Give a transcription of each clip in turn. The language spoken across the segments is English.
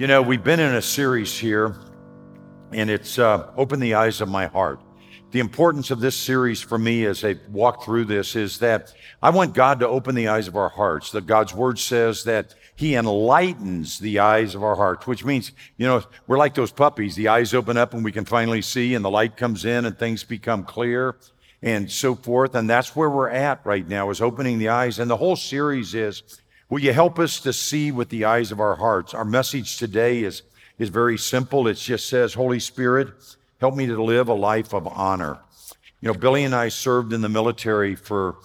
You know, we've been in a series here, and it's uh, Open the Eyes of My Heart. The importance of this series for me as I walk through this is that I want God to open the eyes of our hearts. That God's word says that He enlightens the eyes of our hearts, which means, you know, we're like those puppies. The eyes open up and we can finally see, and the light comes in and things become clear and so forth. And that's where we're at right now, is opening the eyes. And the whole series is Will you help us to see with the eyes of our hearts? Our message today is, is very simple. It just says, Holy Spirit, help me to live a life of honor. You know, Billy and I served in the military for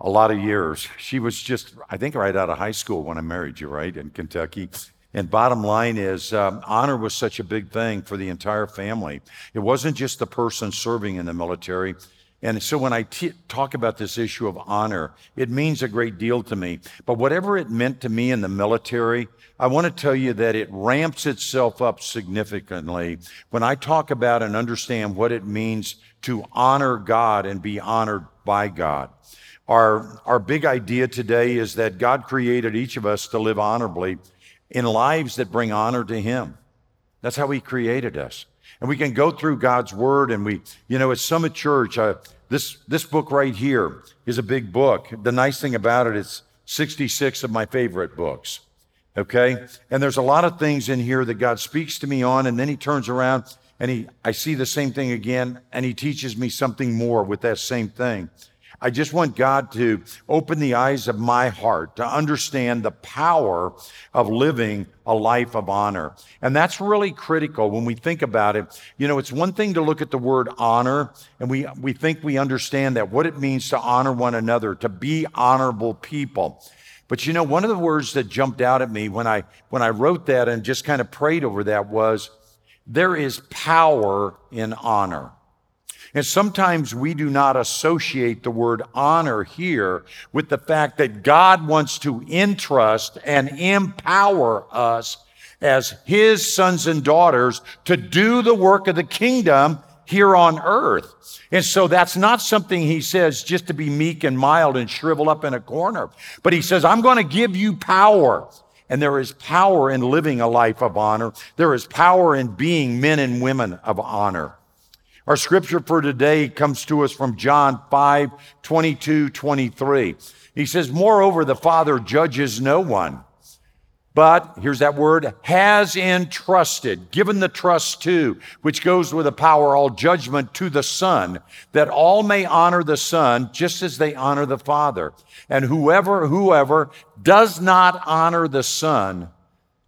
a lot of years. She was just, I think, right out of high school when I married you, right, in Kentucky. And bottom line is, um, honor was such a big thing for the entire family. It wasn't just the person serving in the military, and so when I t- talk about this issue of honor, it means a great deal to me. But whatever it meant to me in the military, I want to tell you that it ramps itself up significantly when I talk about and understand what it means to honor God and be honored by God. Our, our big idea today is that God created each of us to live honorably in lives that bring honor to Him. That's how He created us. And we can go through God's Word and we, you know, at Summit Church, uh, this, this book right here is a big book. The nice thing about it, it's 66 of my favorite books. Okay? And there's a lot of things in here that God speaks to me on, and then He turns around and he, I see the same thing again, and He teaches me something more with that same thing. I just want God to open the eyes of my heart to understand the power of living a life of honor. And that's really critical when we think about it. You know, it's one thing to look at the word honor and we, we think we understand that, what it means to honor one another, to be honorable people. But you know, one of the words that jumped out at me when I, when I wrote that and just kind of prayed over that was, there is power in honor. And sometimes we do not associate the word honor here with the fact that God wants to entrust and empower us as his sons and daughters to do the work of the kingdom here on earth. And so that's not something he says just to be meek and mild and shrivel up in a corner. But he says, I'm going to give you power. And there is power in living a life of honor. There is power in being men and women of honor. Our scripture for today comes to us from John 5 22, 23. He says, Moreover, the Father judges no one, but here's that word, has entrusted, given the trust to, which goes with the power, all judgment to the Son, that all may honor the Son just as they honor the Father. And whoever, whoever does not honor the Son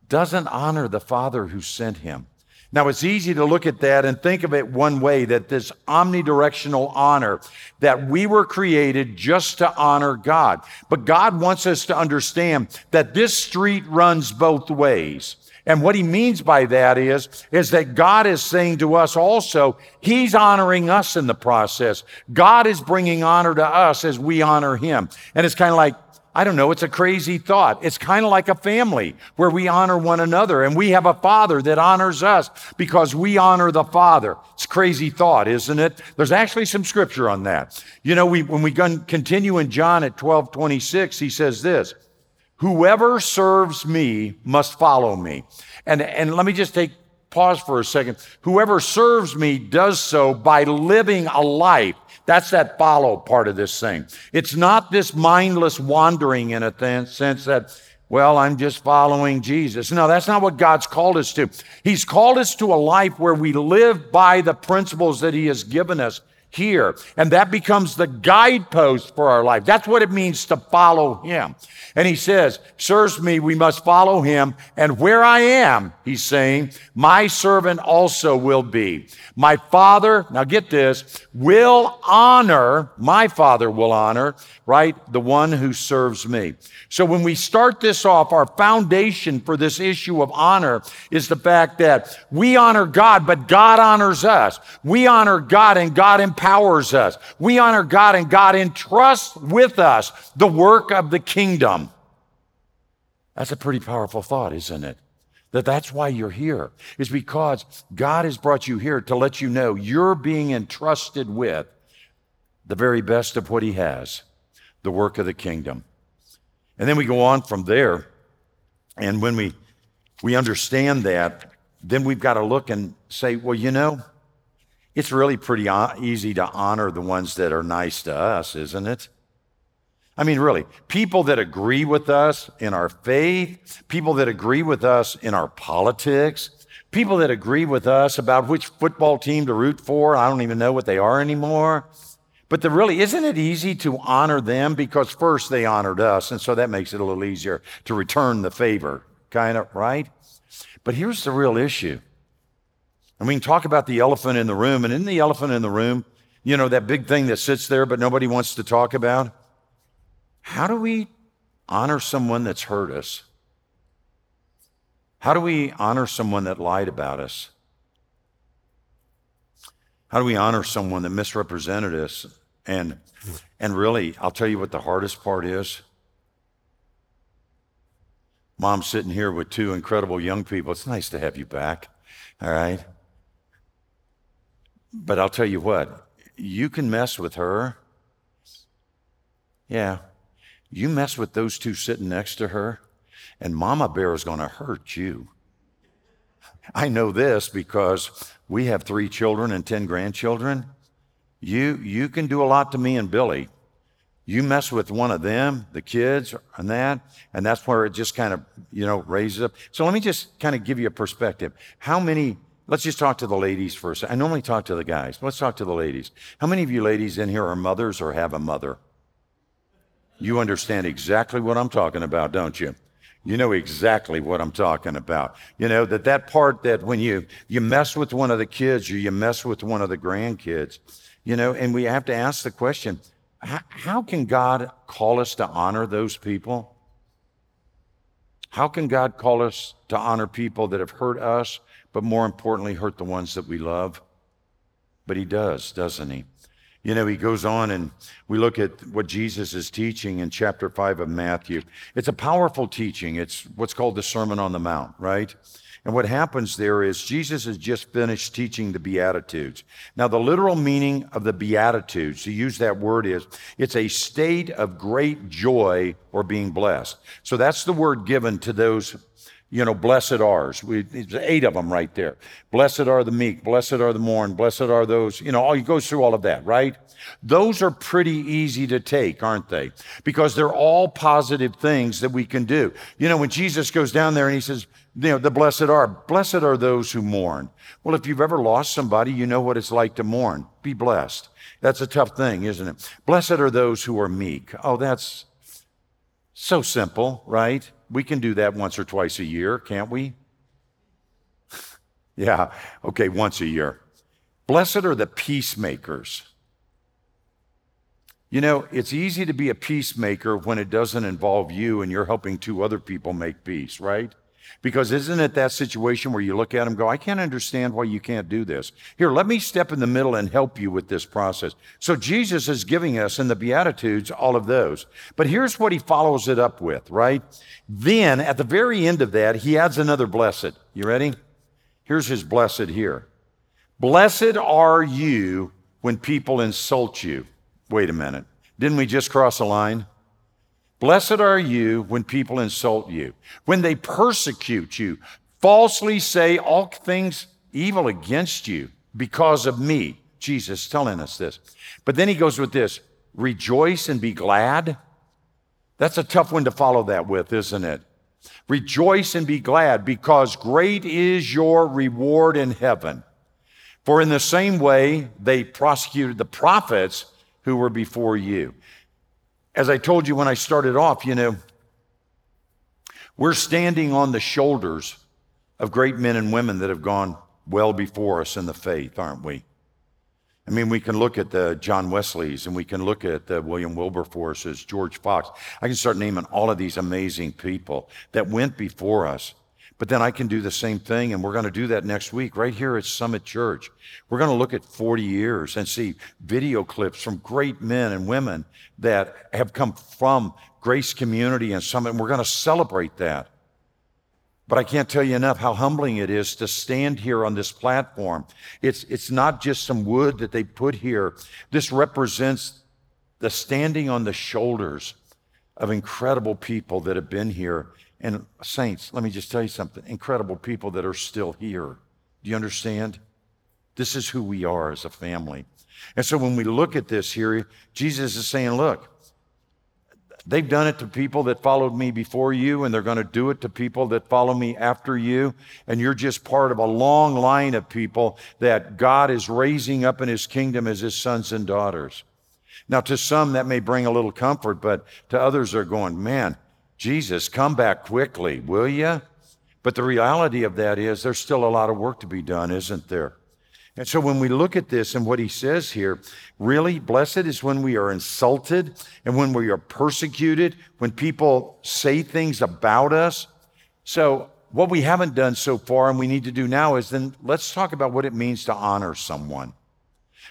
doesn't honor the Father who sent him. Now, it's easy to look at that and think of it one way that this omnidirectional honor, that we were created just to honor God. But God wants us to understand that this street runs both ways. And what he means by that is, is that God is saying to us also, he's honoring us in the process. God is bringing honor to us as we honor him. And it's kind of like, I don't know, it's a crazy thought. It's kind of like a family where we honor one another and we have a father that honors us because we honor the father. It's crazy thought, isn't it? There's actually some scripture on that. You know, we, when we continue in John at 12 26, he says this Whoever serves me must follow me. And, and let me just take pause for a second. Whoever serves me does so by living a life that's that follow part of this thing. It's not this mindless wandering in a sense that, well, I'm just following Jesus. No, that's not what God's called us to. He's called us to a life where we live by the principles that He has given us here. And that becomes the guidepost for our life. That's what it means to follow him. And he says, serves me, we must follow him. And where I am, he's saying, my servant also will be. My father, now get this, will honor, my father will honor, right? The one who serves me. So when we start this off, our foundation for this issue of honor is the fact that we honor God, but God honors us. We honor God and God empowers empowers us. We honor God and God entrusts with us the work of the kingdom. That's a pretty powerful thought, isn't it? That that's why you're here, is because God has brought you here to let you know you're being entrusted with the very best of what He has, the work of the kingdom. And then we go on from there. And when we we understand that, then we've got to look and say, well, you know, it's really pretty easy to honor the ones that are nice to us, isn't it? I mean, really, people that agree with us in our faith, people that agree with us in our politics, people that agree with us about which football team to root for. I don't even know what they are anymore. But the really, isn't it easy to honor them? Because first they honored us, and so that makes it a little easier to return the favor, kind of, right? But here's the real issue. And we can talk about the elephant in the room, and in the elephant in the room, you know, that big thing that sits there but nobody wants to talk about? How do we honor someone that's hurt us? How do we honor someone that lied about us? How do we honor someone that misrepresented us? And, and really, I'll tell you what the hardest part is. Mom's sitting here with two incredible young people. It's nice to have you back, all right? But I'll tell you what, you can mess with her. Yeah. You mess with those two sitting next to her, and Mama Bear is going to hurt you. I know this because we have three children and 10 grandchildren. You, you can do a lot to me and Billy. You mess with one of them, the kids, and that, and that's where it just kind of, you know, raises up. So let me just kind of give you a perspective. How many, let's just talk to the ladies first. I normally talk to the guys. Let's talk to the ladies. How many of you ladies in here are mothers or have a mother? You understand exactly what I'm talking about, don't you? You know exactly what I'm talking about. You know, that that part that when you, you mess with one of the kids or you mess with one of the grandkids, you know, and we have to ask the question, how, how can God call us to honor those people? How can God call us to honor people that have hurt us, but more importantly, hurt the ones that we love? But he does, doesn't he? You know, he goes on and we look at what Jesus is teaching in chapter 5 of Matthew. It's a powerful teaching. It's what's called the Sermon on the Mount, right? And what happens there is Jesus has just finished teaching the Beatitudes. Now, the literal meaning of the Beatitudes, to use that word, is it's a state of great joy or being blessed. So that's the word given to those you know, blessed ours. We, eight of them right there. Blessed are the meek. Blessed are the mourn. Blessed are those, you know, all, he goes through all of that, right? Those are pretty easy to take, aren't they? Because they're all positive things that we can do. You know, when Jesus goes down there and he says, you know, the blessed are, blessed are those who mourn. Well, if you've ever lost somebody, you know what it's like to mourn. Be blessed. That's a tough thing, isn't it? Blessed are those who are meek. Oh, that's so simple, right? We can do that once or twice a year, can't we? yeah, okay, once a year. Blessed are the peacemakers. You know, it's easy to be a peacemaker when it doesn't involve you and you're helping two other people make peace, right? Because isn't it that situation where you look at them go, I can't understand why you can't do this? Here, let me step in the middle and help you with this process. So Jesus is giving us in the Beatitudes all of those. But here's what he follows it up with, right? Then at the very end of that, he adds another blessed. You ready? Here's his blessed here. Blessed are you when people insult you. Wait a minute. Didn't we just cross a line? Blessed are you when people insult you, when they persecute you, falsely say all things evil against you because of me. Jesus telling us this. But then he goes with this rejoice and be glad. That's a tough one to follow that with, isn't it? Rejoice and be glad because great is your reward in heaven. For in the same way they prosecuted the prophets who were before you. As I told you when I started off, you know, we're standing on the shoulders of great men and women that have gone well before us in the faith, aren't we? I mean, we can look at the John Wesleys and we can look at the William Wilberforces, George Fox. I can start naming all of these amazing people that went before us. But then I can do the same thing, and we're going to do that next week right here at Summit Church. We're going to look at 40 years and see video clips from great men and women that have come from Grace Community and Summit, and we're going to celebrate that. But I can't tell you enough how humbling it is to stand here on this platform. It's, it's not just some wood that they put here. This represents the standing on the shoulders of incredible people that have been here And saints, let me just tell you something incredible people that are still here. Do you understand? This is who we are as a family. And so when we look at this here, Jesus is saying, look, they've done it to people that followed me before you, and they're going to do it to people that follow me after you. And you're just part of a long line of people that God is raising up in his kingdom as his sons and daughters. Now, to some, that may bring a little comfort, but to others, they're going, man, Jesus, come back quickly, will you? But the reality of that is there's still a lot of work to be done, isn't there? And so when we look at this and what he says here, really, blessed is when we are insulted and when we are persecuted, when people say things about us. So, what we haven't done so far and we need to do now is then let's talk about what it means to honor someone.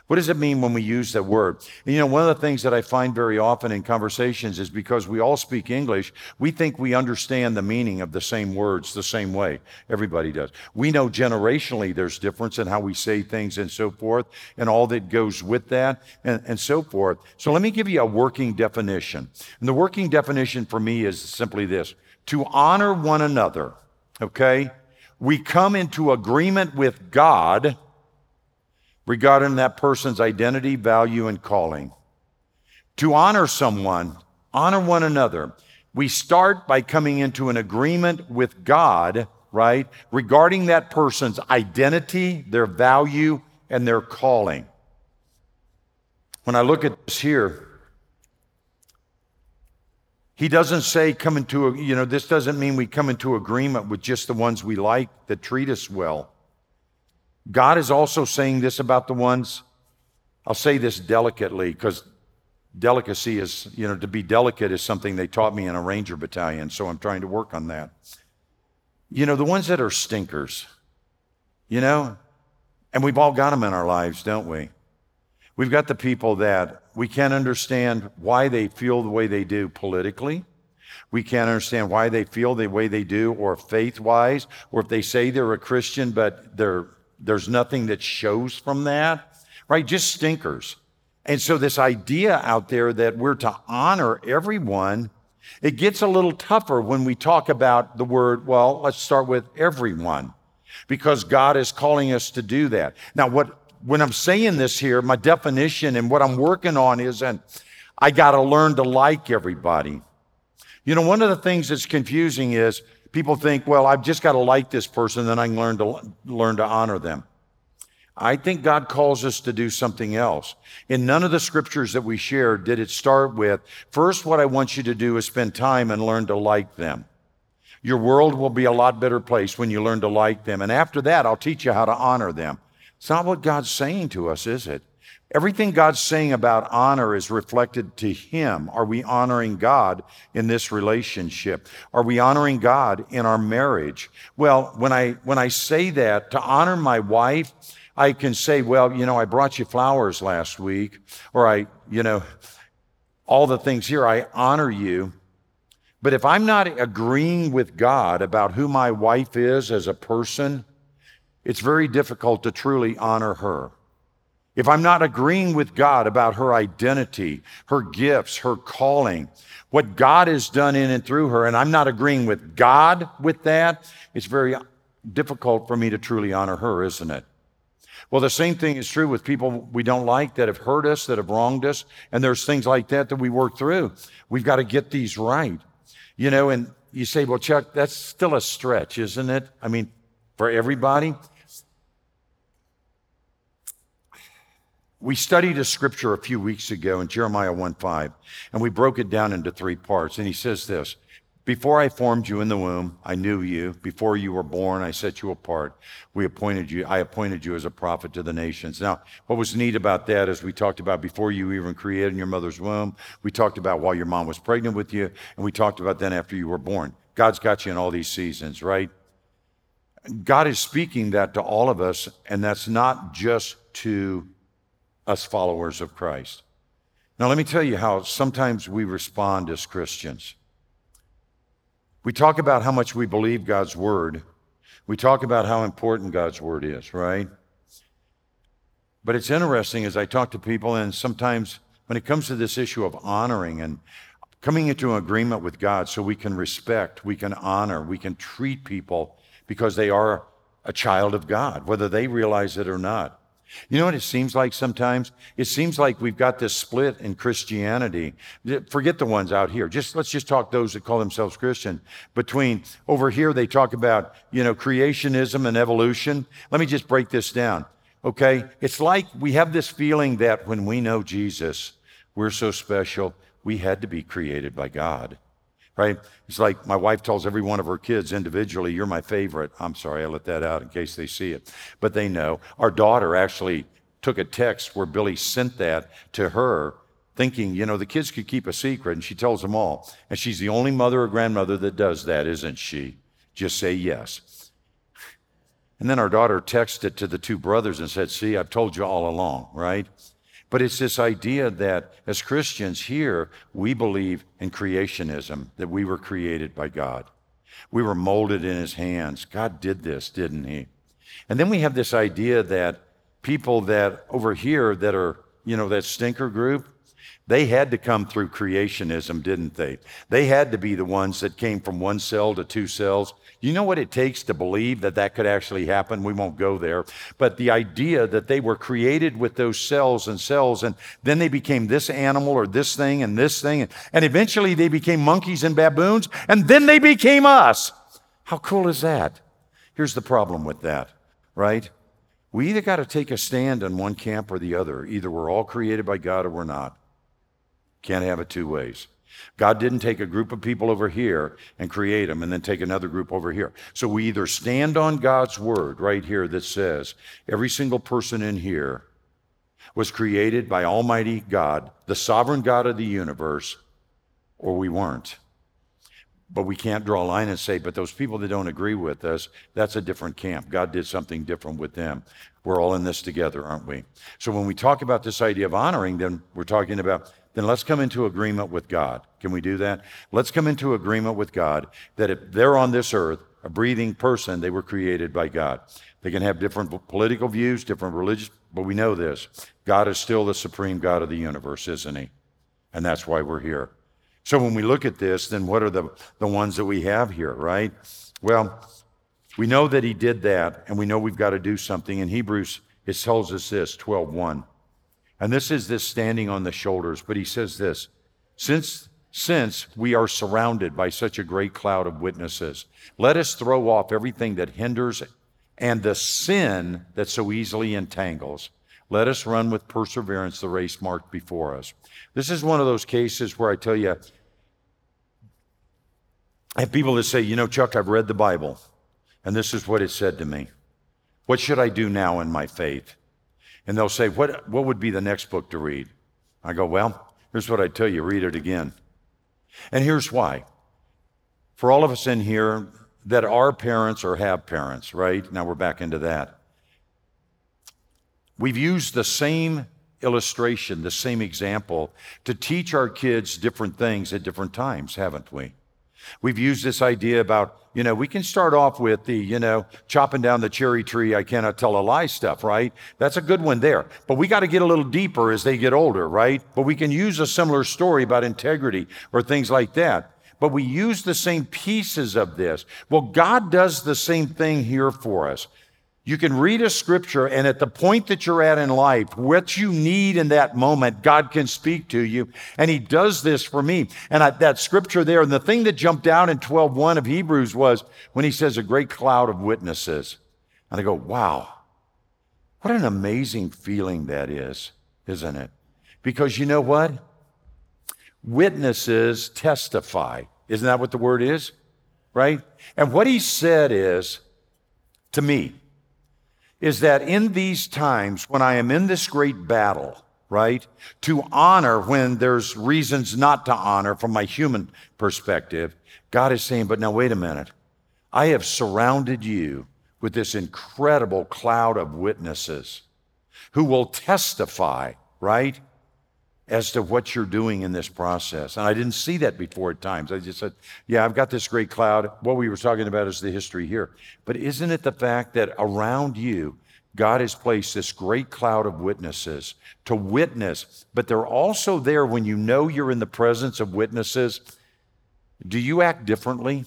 What does it mean when we use that word? And, you know, one of the things that I find very often in conversations is because we all speak English, we think we understand the meaning of the same words the same way. Everybody does. We know generationally there's difference in how we say things and so forth, and all that goes with that, and, and so forth. So let me give you a working definition. And the working definition for me is simply this to honor one another, okay? We come into agreement with God regarding that person's identity, value, and calling. To honor someone, honor one another. We start by coming into an agreement with God, right, regarding that person's identity, their value, and their calling. When I look at this here, he doesn't say come into a, you know, this doesn't mean we come into agreement with just the ones we like that treat us well. God is also saying this about the ones, I'll say this delicately because delicacy is, you know, to be delicate is something they taught me in a Ranger battalion, so I'm trying to work on that. You know, the ones that are stinkers, you know, and we've all got them in our lives, don't we? We've got the people that we can't understand why they feel the way they do politically. We can't understand why they feel the way they do, or faith wise, or if they say they're a Christian, but they're there's nothing that shows from that, right? Just stinkers. And so, this idea out there that we're to honor everyone, it gets a little tougher when we talk about the word, well, let's start with everyone, because God is calling us to do that. Now, what when I'm saying this here, my definition and what I'm working on is, and I got to learn to like everybody. You know, one of the things that's confusing is people think, well, I've just got to like this person, then I can learn to learn to honor them. I think God calls us to do something else. In none of the scriptures that we shared did it start with, first, what I want you to do is spend time and learn to like them. Your world will be a lot better place when you learn to like them. And after that, I'll teach you how to honor them. It's not what God's saying to us, is it? Everything God's saying about honor is reflected to Him. Are we honoring God in this relationship? Are we honoring God in our marriage? Well, when I, when I say that, to honor my wife, I can say, well, you know, I brought you flowers last week, or I, you know, all the things here, I honor you. But if I'm not agreeing with God about who my wife is as a person, it's very difficult to truly honor her. If I'm not agreeing with God about her identity, her gifts, her calling, what God has done in and through her, and I'm not agreeing with God with that, it's very difficult for me to truly honor her, isn't it? Well, the same thing is true with people we don't like that have hurt us, that have wronged us, and there's things like that that we work through. We've got to get these right. You know, and you say, well, Chuck, that's still a stretch, isn't it? I mean, for everybody. We studied a scripture a few weeks ago in Jeremiah 1 5, and we broke it down into three parts. And he says this Before I formed you in the womb, I knew you. Before you were born, I set you apart. We appointed you, I appointed you as a prophet to the nations. Now, what was neat about that is we talked about before you even created in your mother's womb, we talked about while your mom was pregnant with you, and we talked about then after you were born. God's got you in all these seasons, right? God is speaking that to all of us, and that's not just to us followers of Christ. Now, let me tell you how sometimes we respond as Christians. We talk about how much we believe God's word. We talk about how important God's word is, right? But it's interesting as I talk to people, and sometimes when it comes to this issue of honoring, and coming into an agreement with God so we can respect, we can honor, we can treat people because they are a child of God, whether they realize it or not. You know what it seems like sometimes? It seems like we've got this split in Christianity. Forget the ones out here. Just let's just talk those that call themselves Christian. Between over here they talk about, you know, creationism and evolution. Let me just break this down. Okay? It's like we have this feeling that when we know Jesus, we're so special, we had to be created by God right? It's like my wife tells every one of her kids individually, You're my favorite. I'm sorry, I let that out in case they see it. But they know. Our daughter actually took a text where Billy sent that to her, thinking, you know, the kids could keep a secret, and she tells them all. And she's the only mother or grandmother that does that, isn't she? Just say yes. And then our daughter texted to the two brothers and said, See, I've told you all along, right? But it's this idea that as Christians here, we believe in creationism, that we were created by God. We were molded in his hands. God did this, didn't he? And then we have this idea that people that over here that are, you know, that stinker group, they had to come through creationism, didn't they? They had to be the ones that came from one cell to two cells you know what it takes to believe that that could actually happen? We won't go there. But the idea that they were created with those cells and cells, and then they became this animal or this thing and this thing, and eventually they became monkeys and baboons, and then they became us. How cool is that? Here's the problem with that, right? We either got to take a stand in one camp or the other. Either we're all created by God or we're not. Can't have it two ways. God didn't take a group of people over here and create them and then take another group over here. So we either stand on God's word right here that says every single person in here was created by Almighty God, the sovereign God of the universe, or we weren't. But we can't draw a line and say, but those people that don't agree with us, that's a different camp. God did something different with them. We're all in this together, aren't we? So when we talk about this idea of honoring, then we're talking about then let's come into agreement with God. Can we do that? Let's come into agreement with God that if they're on this earth, a breathing person, they were created by God. They can have different political views, different religious, but we know this God is still the supreme God of the universe, isn't He? And that's why we're here. So when we look at this, then what are the, the ones that we have here, right? Well, we know that He did that, and we know we've got to do something. In Hebrews, it tells us this 12 1. And this is this standing on the shoulders. But he says this since, since we are surrounded by such a great cloud of witnesses, let us throw off everything that hinders and the sin that so easily entangles. Let us run with perseverance the race marked before us. This is one of those cases where I tell you, I have people that say, you know, Chuck, I've read the Bible, and this is what it said to me. What should I do now in my faith? And they'll say, what, what would be the next book to read? I go, Well, here's what I tell you read it again. And here's why. For all of us in here that are parents or have parents, right? Now we're back into that. We've used the same illustration, the same example to teach our kids different things at different times, haven't we? We've used this idea about, you know, we can start off with the, you know, chopping down the cherry tree, I cannot tell a lie stuff, right? That's a good one there. But we got to get a little deeper as they get older, right? But we can use a similar story about integrity or things like that. But we use the same pieces of this. Well, God does the same thing here for us. You can read a scripture, and at the point that you're at in life, what you need in that moment, God can speak to you. And He does this for me. And I, that scripture there, and the thing that jumped out in 12:1 of Hebrews was when He says, a great cloud of witnesses. And I go, wow, what an amazing feeling that is, isn't it? Because you know what? Witnesses testify. Isn't that what the word is? Right? And what He said is, to me, is that in these times when I am in this great battle, right, to honor when there's reasons not to honor from my human perspective, God is saying, but now wait a minute. I have surrounded you with this incredible cloud of witnesses who will testify, right, as to what you're doing in this process. And I didn't see that before at times. I just said, yeah, I've got this great cloud. What we were talking about is the history here. But isn't it the fact that around you, God has placed this great cloud of witnesses to witness, but they're also there when you know you're in the presence of witnesses. Do you act differently?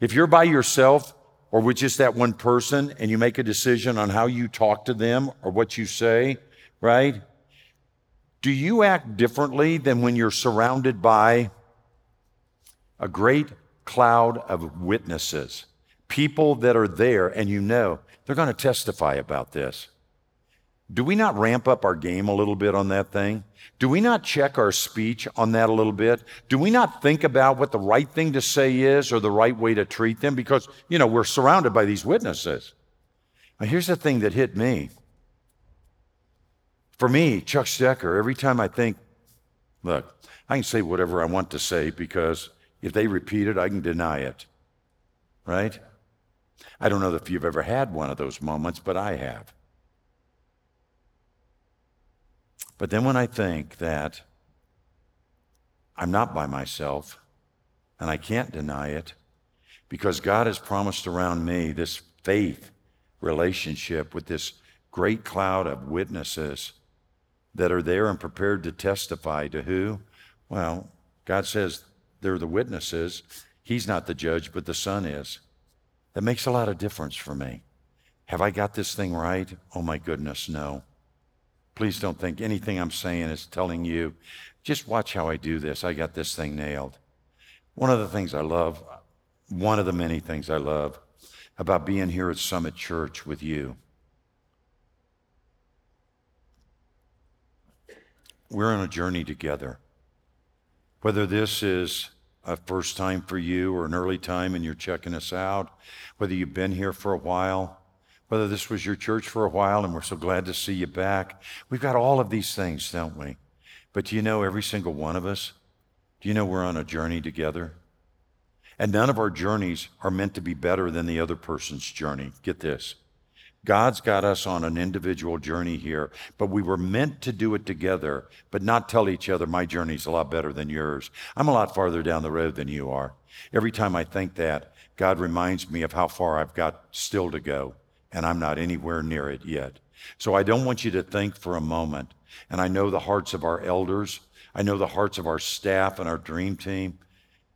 If you're by yourself or with just that one person and you make a decision on how you talk to them or what you say, right? Do you act differently than when you're surrounded by a great cloud of witnesses? People that are there and you know they're going to testify about this. Do we not ramp up our game a little bit on that thing? Do we not check our speech on that a little bit? Do we not think about what the right thing to say is or the right way to treat them? Because, you know, we're surrounded by these witnesses. Now, here's the thing that hit me. For me, Chuck Stecker, every time I think, look, I can say whatever I want to say because if they repeat it, I can deny it. Right? I don't know if you've ever had one of those moments, but I have. But then when I think that I'm not by myself and I can't deny it because God has promised around me this faith relationship with this great cloud of witnesses that are there and prepared to testify to who? Well, God says they're the witnesses. He's not the judge, but the Son is. That makes a lot of difference for me. Have I got this thing right? Oh my goodness, no. Please don't think anything I'm saying is telling you, just watch how I do this. I got this thing nailed. One of the things I love, one of the many things I love about being here at Summit Church with you, we're on a journey together. Whether this is a first time for you or an early time and you're checking us out, whether you've been here for a while, whether this was your church for a while and we're so glad to see you back. We've got all of these things, don't we? But do you know every single one of us? Do you know we're on a journey together? And none of our journeys are meant to be better than the other person's journey. Get this. God's got us on an individual journey here, but we were meant to do it together, but not tell each other, my journey's a lot better than yours. I'm a lot farther down the road than you are. Every time I think that, God reminds me of how far I've got still to go, and I'm not anywhere near it yet. So I don't want you to think for a moment, and I know the hearts of our elders, I know the hearts of our staff and our dream team,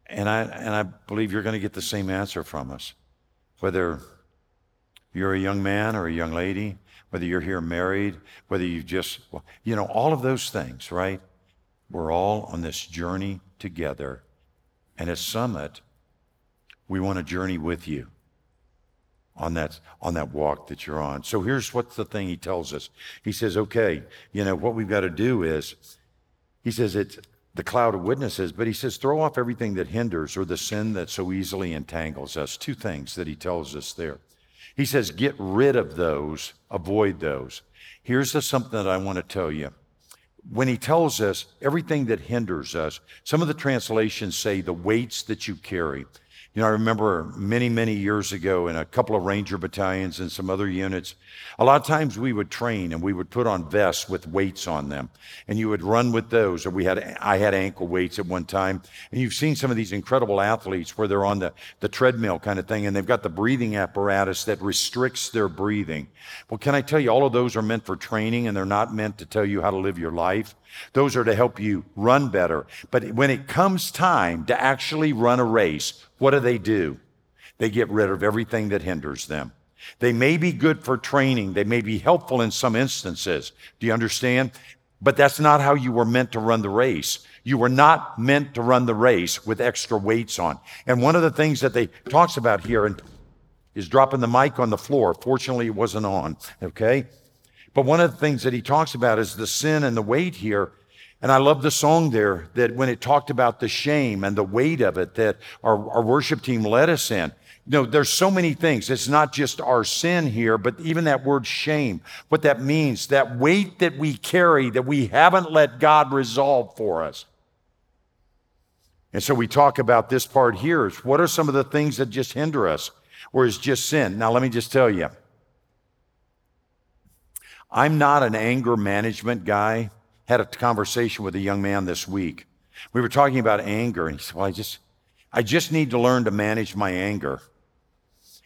and I, and I believe you're going to get the same answer from us. Whether you're a young man or a young lady, whether you're here married, whether you've just, you know, all of those things, right? We're all on this journey together. And at Summit, we want to journey with you on that, on that walk that you're on. So here's what's the thing he tells us. He says, okay, you know, what we've got to do is, he says it's the cloud of witnesses, but he says, throw off everything that hinders or the sin that so easily entangles us. Two things that he tells us there. He says, get rid of those, avoid those. Here's the something that I want to tell you. When he tells us everything that hinders us, some of the translations say the weights that you carry. You know, I remember many, many years ago in a couple of Ranger battalions and some other units, a lot of times we would train and we would put on vests with weights on them. And you would run with those. Or we had, I had ankle weights at one time. And you've seen some of these incredible athletes where they're on the, the treadmill kind of thing and they've got the breathing apparatus that restricts their breathing. Well, can I tell you, all of those are meant for training and they're not meant to tell you how to live your life. Those are to help you run better. But when it comes time to actually run a race, what do they do? They get rid of everything that hinders them. They may be good for training. They may be helpful in some instances. Do you understand? But that's not how you were meant to run the race. You were not meant to run the race with extra weights on. And one of the things that they talks about here and is dropping the mic on the floor. Fortunately, it wasn't on. Okay. But one of the things that he talks about is the sin and the weight here. And I love the song there that when it talked about the shame and the weight of it that our, our worship team led us in. You know, there's so many things. It's not just our sin here, but even that word shame, what that means, that weight that we carry that we haven't let God resolve for us. And so we talk about this part here is what are some of the things that just hinder us or is just sin? Now, let me just tell you I'm not an anger management guy. Had a conversation with a young man this week. We were talking about anger, and he said, Well, I just, I just need to learn to manage my anger.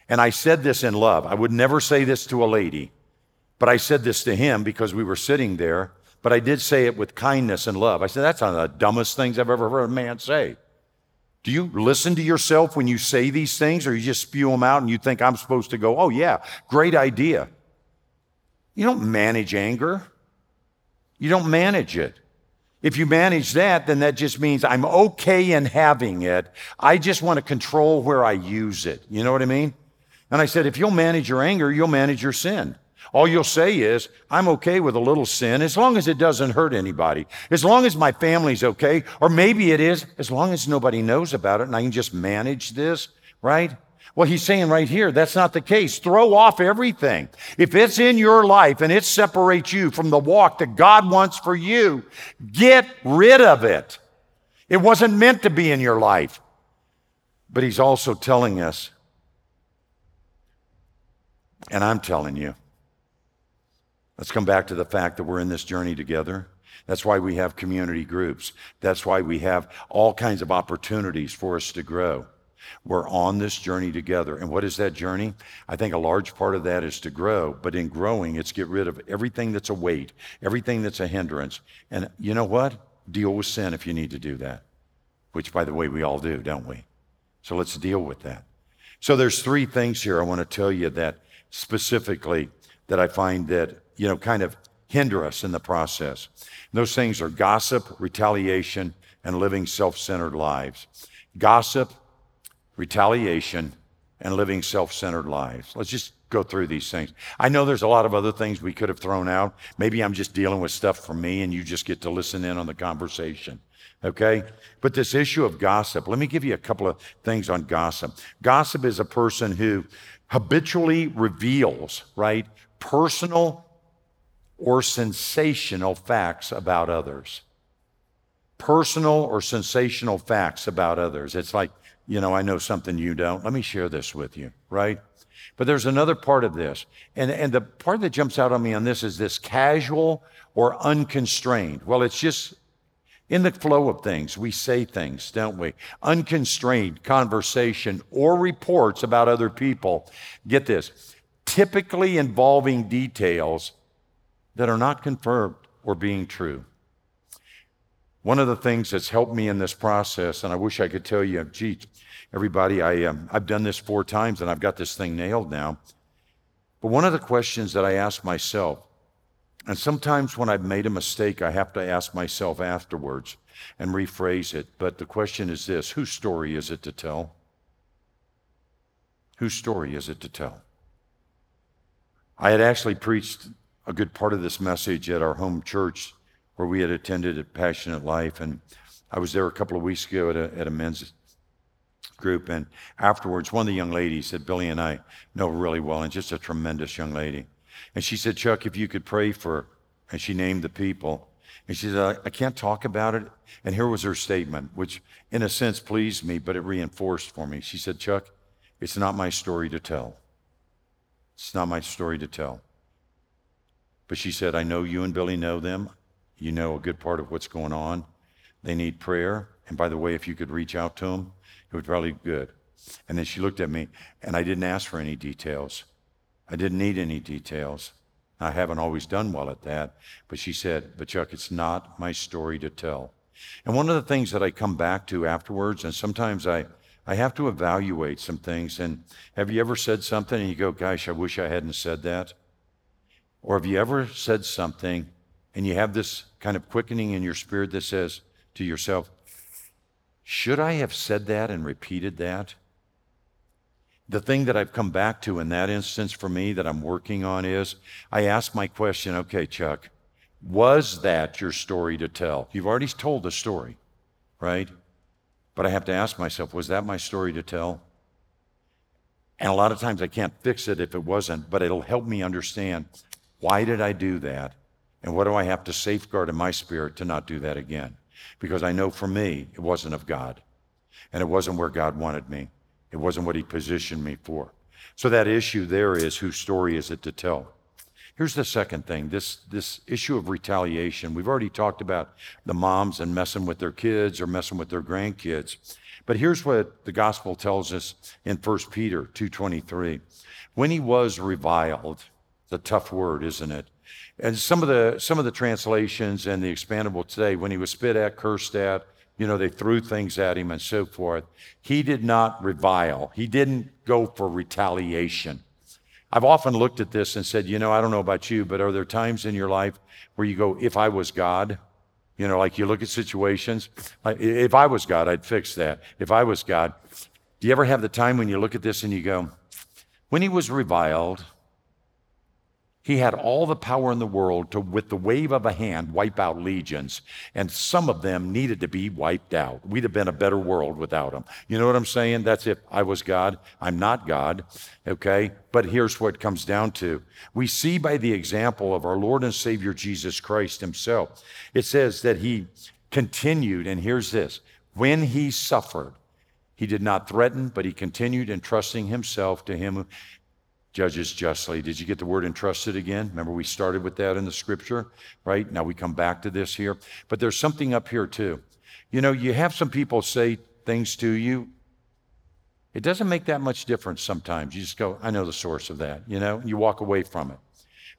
And I said this in love. I would never say this to a lady, but I said this to him because we were sitting there. But I did say it with kindness and love. I said, That's one of the dumbest things I've ever heard a man say. Do you listen to yourself when you say these things, or you just spew them out and you think I'm supposed to go, Oh, yeah, great idea? You don't manage anger, you don't manage it. If you manage that, then that just means I'm okay in having it. I just want to control where I use it. You know what I mean? And I said, if you'll manage your anger, you'll manage your sin. All you'll say is, I'm okay with a little sin as long as it doesn't hurt anybody, as long as my family's okay, or maybe it is, as long as nobody knows about it and I can just manage this, right? Well, he's saying right here, that's not the case. Throw off everything. If it's in your life and it separates you from the walk that God wants for you, get rid of it. It wasn't meant to be in your life. But he's also telling us, and I'm telling you, let's come back to the fact that we're in this journey together. That's why we have community groups. That's why we have all kinds of opportunities for us to grow. We're on this journey together. And what is that journey? I think a large part of that is to grow. But in growing, it's get rid of everything that's a weight, everything that's a hindrance. And you know what? Deal with sin if you need to do that, which, by the way, we all do, don't we? So let's deal with that. So there's three things here I want to tell you that specifically that I find that, you know, kind of hinder us in the process. And those things are gossip, retaliation, and living self centered lives. Gossip, retaliation, and living self centered lives. Let's just go through these things. I know there's a lot of other things we could have thrown out. Maybe I'm just dealing with stuff for me and you just get to listen in on the conversation. Okay? But this issue of gossip, let me give you a couple of things on gossip. Gossip is a person who habitually reveals, right, personal or sensational facts about others. Personal or sensational facts about others. It's like, you know, I know something you don't. Let me share this with you, right? But there's another part of this. And, and the part that jumps out on me on this is this casual or unconstrained. Well, it's just in the flow of things. We say things, don't we? Unconstrained conversation or reports about other people. Get this typically involving details that are not confirmed or being true. One of the things that's helped me in this process, and I wish I could tell you, gee, everybody, I, um, I've done this four times and I've got this thing nailed now. But one of the questions that I ask myself, and sometimes when I've made a mistake, I have to ask myself afterwards and rephrase it. But the question is this whose story is it to tell? Whose story is it to tell? I had actually preached a good part of this message at our home church where we had attended at Passionate Life. And I was there a couple of weeks ago at a, at a men's group. And afterwards, one of the young ladies that Billy and I know really well, and just a tremendous young lady. And she said, Chuck, if you could pray for, and she named the people. And she said, I can't talk about it. And here was her statement, which in a sense pleased me, but it reinforced for me. She said, Chuck, it's not my story to tell. It's not my story to tell. But she said, I know you and Billy know them you know a good part of what's going on. They need prayer. And by the way, if you could reach out to them, it would probably be good. And then she looked at me, and I didn't ask for any details. I didn't need any details. I haven't always done well at that. But she said, But Chuck, it's not my story to tell. And one of the things that I come back to afterwards, and sometimes I, I have to evaluate some things. And have you ever said something and you go, Gosh, I wish I hadn't said that? Or have you ever said something and you have this kind of quickening in your spirit that says to yourself, should I have said that and repeated that? The thing that I've come back to in that instance for me that I'm working on is I ask my question, okay, Chuck, was that your story to tell? You've already told the story, right? But I have to ask myself, was that my story to tell? And a lot of times I can't fix it if it wasn't, but it'll help me understand why did I do that? And what do I have to safeguard in my spirit to not do that again? Because I know for me, it wasn't of God. And it wasn't where God wanted me. It wasn't what He positioned me for. So that issue there is whose story is it to tell? Here's the second thing this, this issue of retaliation. We've already talked about the moms and messing with their kids or messing with their grandkids. But here's what the gospel tells us in 1 Peter 2:23. When he was reviled, the tough word, isn't it? And some of the some of the translations and the expandable today, when he was spit at, cursed at, you know, they threw things at him and so forth. He did not revile. He didn't go for retaliation. I've often looked at this and said, you know, I don't know about you, but are there times in your life where you go, if I was God? You know, like you look at situations, like, if I was God, I'd fix that. If I was God. Do you ever have the time when you look at this and you go, when he was reviled, he had all the power in the world to, with the wave of a hand, wipe out legions, and some of them needed to be wiped out. We'd have been a better world without them. You know what I'm saying? That's if I was God. I'm not God, okay? But here's what it comes down to. We see by the example of our Lord and Savior Jesus Christ himself, it says that he continued, and here's this when he suffered, he did not threaten, but he continued entrusting himself to him judges justly. Did you get the word entrusted again? Remember, we started with that in the scripture, right? Now we come back to this here. But there's something up here too. You know, you have some people say things to you. It doesn't make that much difference sometimes. You just go, I know the source of that, you know, you walk away from it.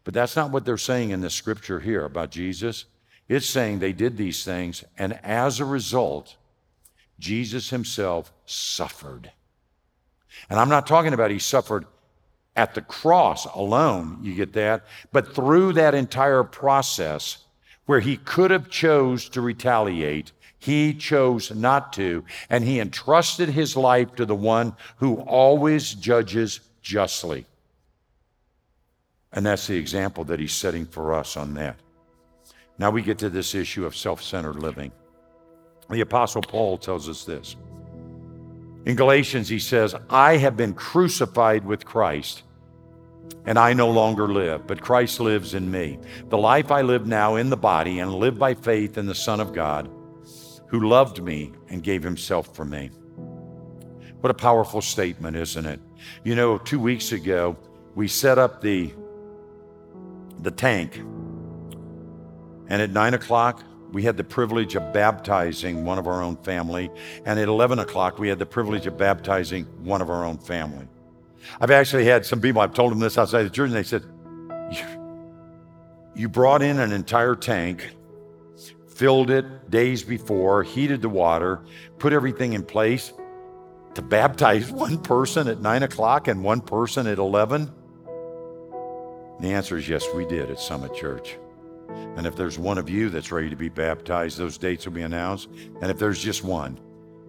But that's not what they're saying in the scripture here about Jesus. It's saying they did these things, and as a result, Jesus himself suffered. And I'm not talking about he suffered at the cross alone, you get that? But through that entire process where he could have chose to retaliate, he chose not to, and he entrusted his life to the one who always judges justly. And that's the example that he's setting for us on that. Now we get to this issue of self centered living. The Apostle Paul tells us this. In Galatians, he says, I have been crucified with Christ, and I no longer live, but Christ lives in me. The life I live now in the body and live by faith in the Son of God, who loved me and gave himself for me. What a powerful statement, isn't it? You know, two weeks ago, we set up the, the tank, and at nine o'clock, we had the privilege of baptizing one of our own family. And at 11 o'clock, we had the privilege of baptizing one of our own family. I've actually had some people, I've told them this outside the church, and they said, You brought in an entire tank, filled it days before, heated the water, put everything in place to baptize one person at 9 o'clock and one person at 11? The answer is yes, we did at Summit Church. And if there's one of you that's ready to be baptized, those dates will be announced. And if there's just one,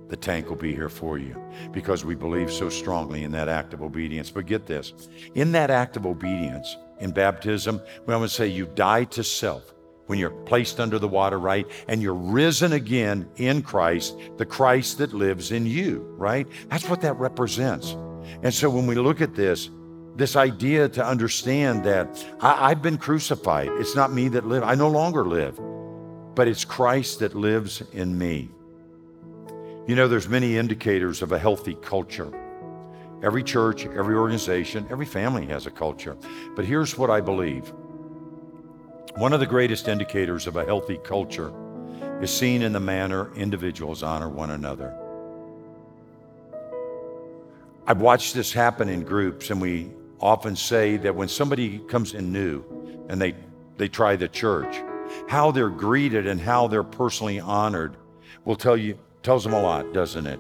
the tank will be here for you because we believe so strongly in that act of obedience. But get this in that act of obedience, in baptism, we always say you die to self when you're placed under the water, right? And you're risen again in Christ, the Christ that lives in you, right? That's what that represents. And so when we look at this, this idea to understand that I, have been crucified. It's not me that live. I no longer live, but it's Christ that lives in me. You know, there's many indicators of a healthy culture. Every church, every organization, every family has a culture. But here's what I believe. One of the greatest indicators of a healthy culture is seen in the manner individuals honor one another. I've watched this happen in groups, and we often say that when somebody comes in new and they, they try the church, how they're greeted and how they're personally honored will tell you, tells them a lot, doesn't it?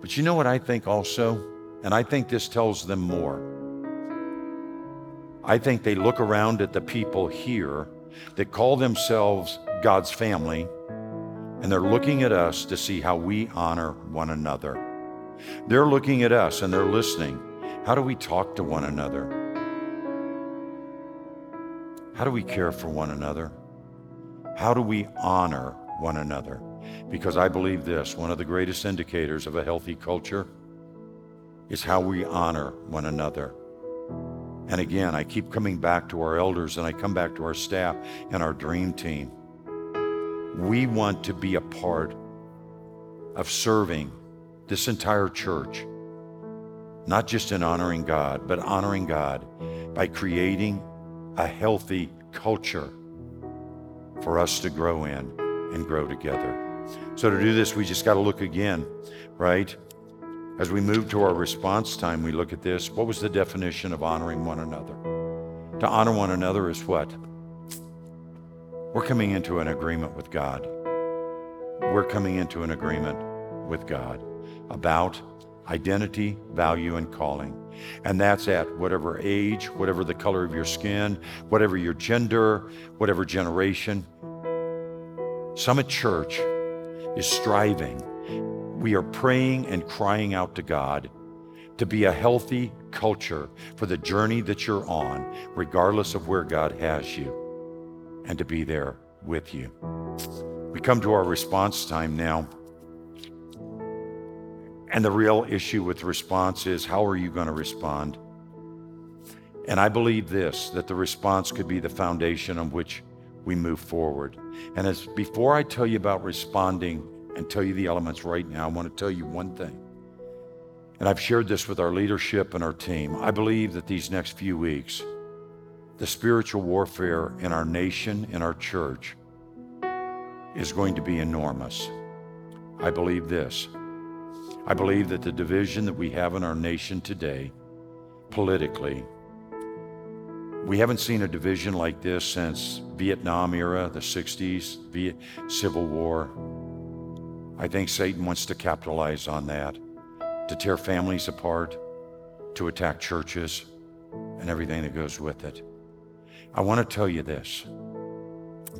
But you know what I think also? And I think this tells them more. I think they look around at the people here that call themselves God's family, and they're looking at us to see how we honor one another. They're looking at us and they're listening how do we talk to one another? How do we care for one another? How do we honor one another? Because I believe this one of the greatest indicators of a healthy culture is how we honor one another. And again, I keep coming back to our elders and I come back to our staff and our dream team. We want to be a part of serving this entire church not just in honoring God, but honoring God by creating a healthy culture for us to grow in and grow together. So to do this, we just got to look again, right? As we move to our response time, we look at this. What was the definition of honoring one another? To honor one another is what? We're coming into an agreement with God. We're coming into an agreement with God about identity, value, and calling. And that's at whatever age, whatever the color of your skin, whatever your gender, whatever generation. Summit Church is striving. We are praying and crying out to God to be a healthy culture for the journey that you're on, regardless of where God has you and to be there with you. We come to our response time now. And the real issue with response is how are you going to respond? And I believe this that the response could be the foundation on which we move forward. And as before I tell you about responding and tell you the elements right now, I want to tell you one thing. And I've shared this with our leadership and our team. I believe that these next few weeks, the spiritual warfare in our nation, in our church, is going to be enormous. I believe this. I believe that the division that we have in our nation today, politically, we haven't seen a division like this since Vietnam era, the 60s, Viet, Civil War. I think Satan wants to capitalize on that, to tear families apart, to attack churches, and everything that goes with it. I want to tell you this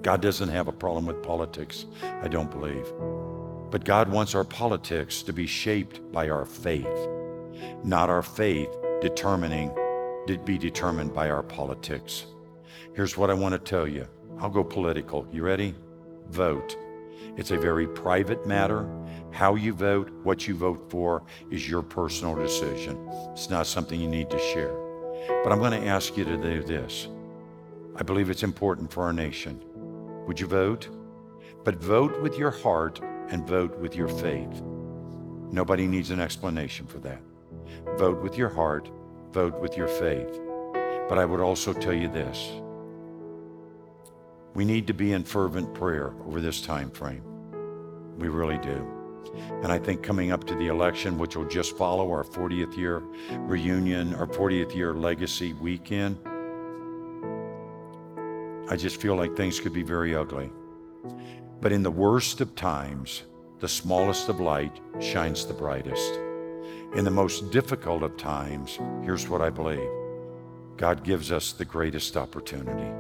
God doesn't have a problem with politics, I don't believe. But God wants our politics to be shaped by our faith, not our faith determining, to be determined by our politics. Here's what I want to tell you. I'll go political. You ready? Vote. It's a very private matter. How you vote, what you vote for, is your personal decision. It's not something you need to share. But I'm going to ask you to do this. I believe it's important for our nation. Would you vote? But vote with your heart and vote with your faith. Nobody needs an explanation for that. Vote with your heart, vote with your faith. But I would also tell you this. We need to be in fervent prayer over this time frame. We really do. And I think coming up to the election, which will just follow our 40th year reunion, our 40th year legacy weekend, I just feel like things could be very ugly. But in the worst of times, the smallest of light shines the brightest. In the most difficult of times, here's what I believe God gives us the greatest opportunity.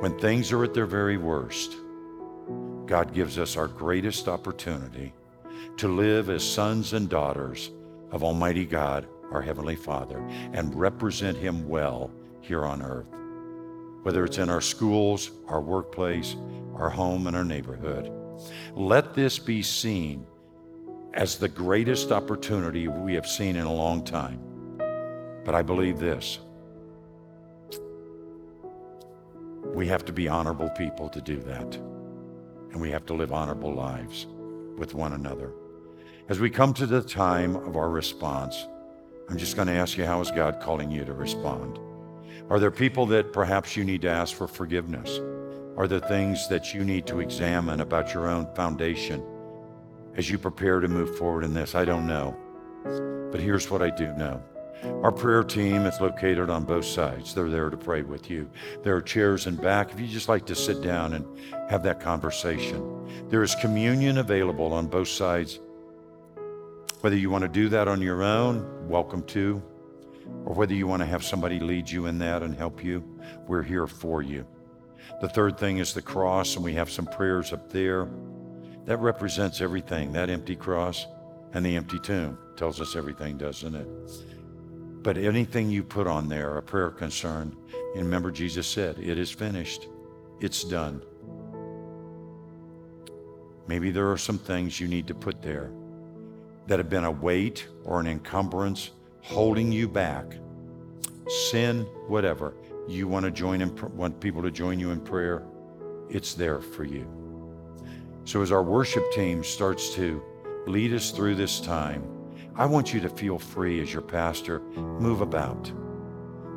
When things are at their very worst, God gives us our greatest opportunity to live as sons and daughters of Almighty God, our Heavenly Father, and represent Him well here on earth whether it's in our schools, our workplace, our home, and our neighborhood. Let this be seen as the greatest opportunity we have seen in a long time. But I believe this we have to be honorable people to do that. And we have to live honorable lives with one another. As we come to the time of our response, I'm just going to ask you how is God calling you to respond? Are there people that perhaps you need to ask for forgiveness? Are there things that you need to examine about your own foundation as you prepare to move forward in this? I don't know. But here's what I do know. Our prayer team is located on both sides. They're there to pray with you. There are chairs in back if you just like to sit down and have that conversation. There is communion available on both sides. Whether you want to do that on your own, welcome to or whether you want to have somebody lead you in that and help you, we're here for you. The third thing is the cross, and we have some prayers up there. That represents everything. That empty cross and the empty tomb tells us everything, doesn't it? But anything you put on there, a prayer concern, and remember Jesus said, It is finished, it's done. Maybe there are some things you need to put there that have been a weight or an encumbrance holding you back, sin, whatever, you want to join in, want people to join you in prayer, it's there for you. So as our worship team starts to lead us through this time, I want you to feel free as your pastor. Move about.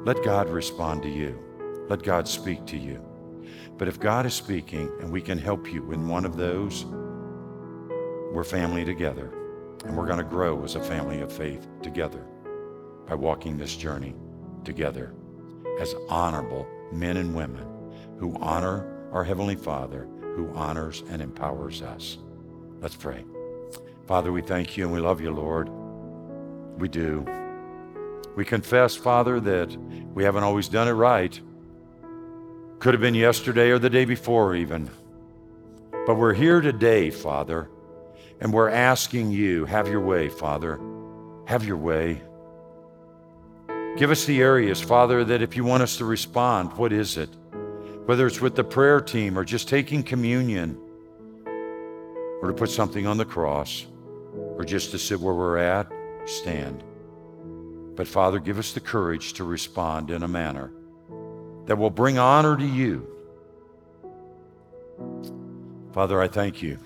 Let God respond to you. Let God speak to you. But if God is speaking and we can help you in one of those, we're family together. And we're going to grow as a family of faith together by walking this journey together as honorable men and women who honor our Heavenly Father, who honors and empowers us. Let's pray. Father, we thank you and we love you, Lord. We do. We confess, Father, that we haven't always done it right. Could have been yesterday or the day before, even. But we're here today, Father, and we're asking you, have your way, Father. Have your way. Give us the areas, Father, that if you want us to respond, what is it? Whether it's with the prayer team or just taking communion or to put something on the cross or just to sit where we're at, stand. But Father, give us the courage to respond in a manner that will bring honor to you. Father, I thank you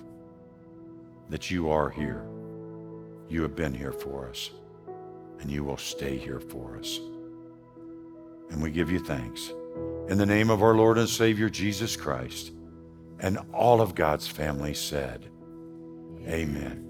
that you are here. You have been here for us, and you will stay here for us. And we give you thanks. In the name of our Lord and Savior Jesus Christ, and all of God's family said, Amen.